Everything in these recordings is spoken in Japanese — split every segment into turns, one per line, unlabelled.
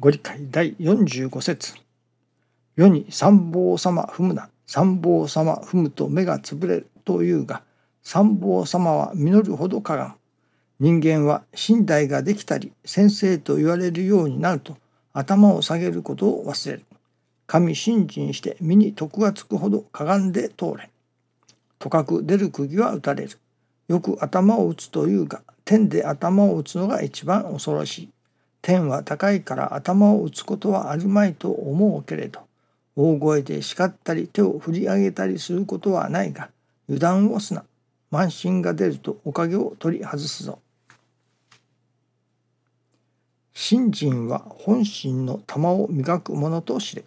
ご理解第45節。世に三宝様踏むな。三宝様踏むと目がつぶれるというが三宝様は実るほどかがん。人間は身代ができたり先生と言われるようになると頭を下げることを忘れる。神信心して身に徳がつくほどかがんで通れ。とかく出る釘は打たれる。よく頭を打つというが天で頭を打つのが一番恐ろしい。天は高いから頭を打つことはあるまいと思うけれど大声で叱ったり手を振り上げたりすることはないが油断をすな。慢心が出るとおかげを取り外すぞ。信心は本心の玉を磨くものと知れ。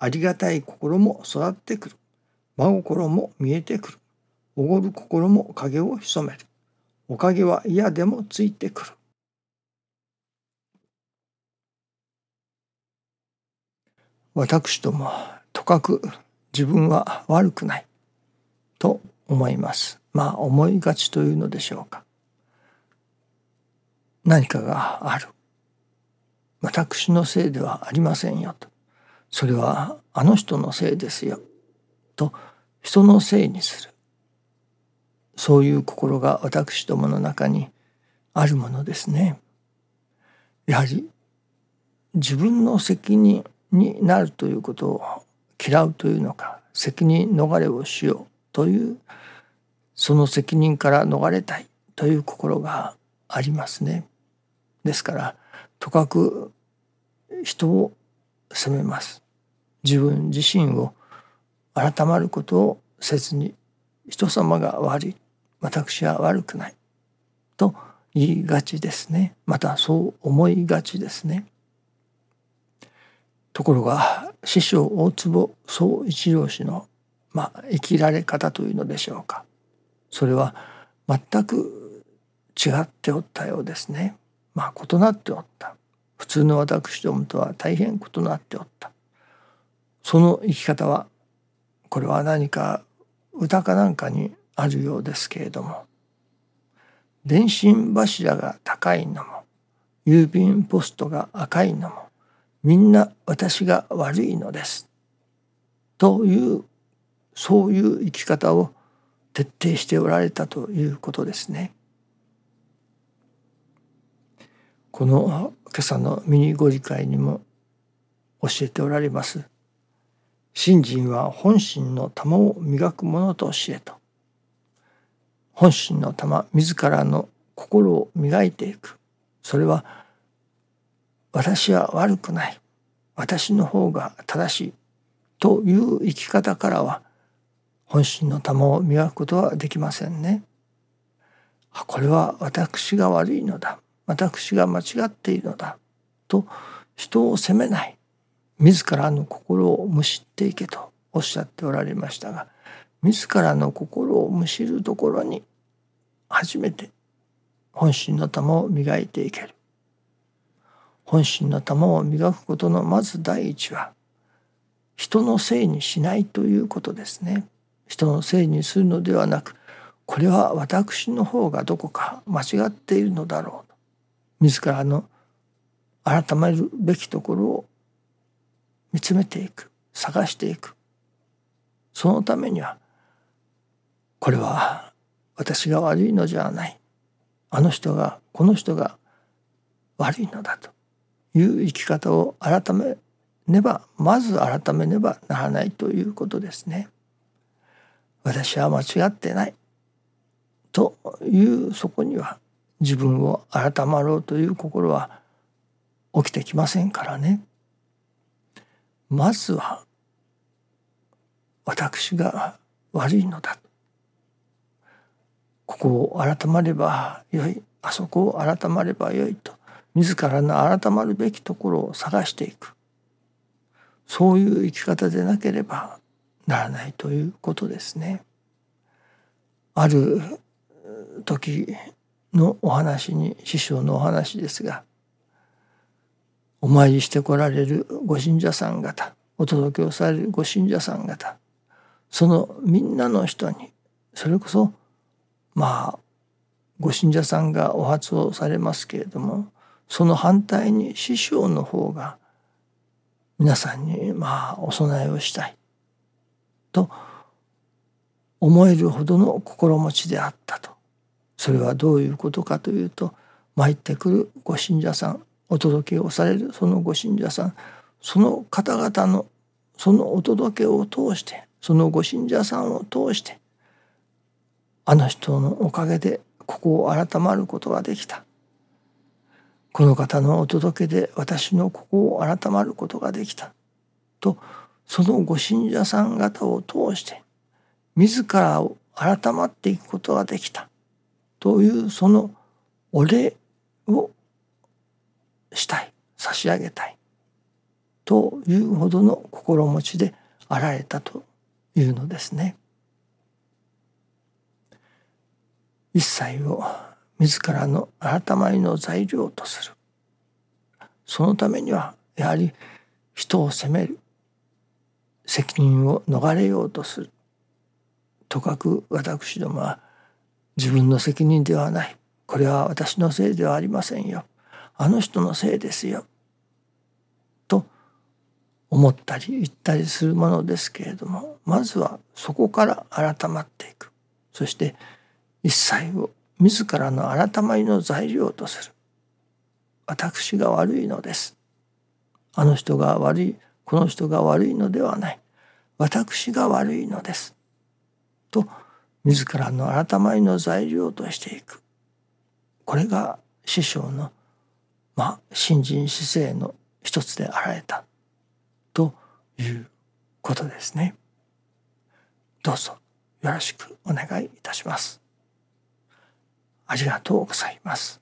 ありがたい心も育ってくる。真心も見えてくる。おごる心も影を潜める。おかげは嫌でもついてくる。私どもとかく自分は悪くないと思います。まあ思いがちというのでしょうか。何かがある。私のせいではありませんよと。それはあの人のせいですよ。と人のせいにする。そういう心が私どもの中にあるものですね。やはり自分の責任になるということを嫌うというのか責任逃れをしようというその責任から逃れたいという心がありますね。ですからとかく人を責めます。自分自身を改まることをせずに人様が悪い私は悪くないと言いがちですねまたそう思いがちですね。ところが師匠大坪総一郎氏の、まあ、生きられ方というのでしょうかそれは全く違っておったようですね。まあ異なっておった。普通の私どもとは大変異なっておった。その生き方はこれは何か歌かなんかにあるようですけれども電信柱が高いのも郵便ポストが赤いのもみんな私が悪いのですというそういう生き方を徹底しておられたということですね。この今朝のミニご理解にも教えておられます。信心は本心の玉を磨くものと知れと。本心の玉自らの心を磨いていく。それは私は悪くない。私の方が正しい。という生き方からは本心の玉を磨くことはできませんね。これは私が悪いのだ。私が間違っているのだ。と人を責めない。自らの心をむしっていけとおっしゃっておられましたが自らの心をむしるところに初めて本心の玉を磨いていける。本心の玉を磨くことのまず第一は人のせいにしないということですね。人のせいにするのではなくこれは私の方がどこか間違っているのだろうと。自らの改めるべきところを見つめていく探していく。そのためにはこれは私が悪いのじゃない。あの人がこの人が悪いのだと。いう生き方を改めねばまず改めねばならないということですね。私は間違ってないというそこには自分を改まろうという心は起きてきませんからね。まずは私が悪いのだここを改まればよいあそこを改まればよいと自らの改まるべきところを探していくそういう生き方でなければならないということですね。ある時のお話に師匠のお話ですがお参りしてこられるご信者さん方お届けをされるご信者さん方そのみんなの人にそれこそまあご信者さんがお初をされますけれどもその反対に師匠の方が皆さんにまあお供えをしたい。と思えるほどの心持ちであったと。それはどういうことかというと参ってくるご信者さんお届けをされるそのご信者さんその方々のそのお届けを通してそのご信者さんを通してあの人のおかげでここを改まることができた。この方のお届けで私のここを改まることができた。とそのご信者さん方を通して自らを改まっていくことができた。というそのお礼をしたい差し上げたい。というほどの心持ちであられたというのですね。一切を自らの改まりの材料とする。そのためにはやはり人を責める。責任を逃れようとする。とかく私どもは自分の責任ではない。これは私のせいではありませんよ。あの人のせいですよ。と思ったり言ったりするものですけれどもまずはそこから改まっていく。そして一切を自らの改まりの材料とする。私が悪いのです。あの人が悪いこの人が悪いのではない。私が悪いのです。と自らの改まりの材料としていく。これが師匠のまあ新人姿勢の一つであられた。ということですね。どうぞよろしくお願いいたします。ありがとうございます。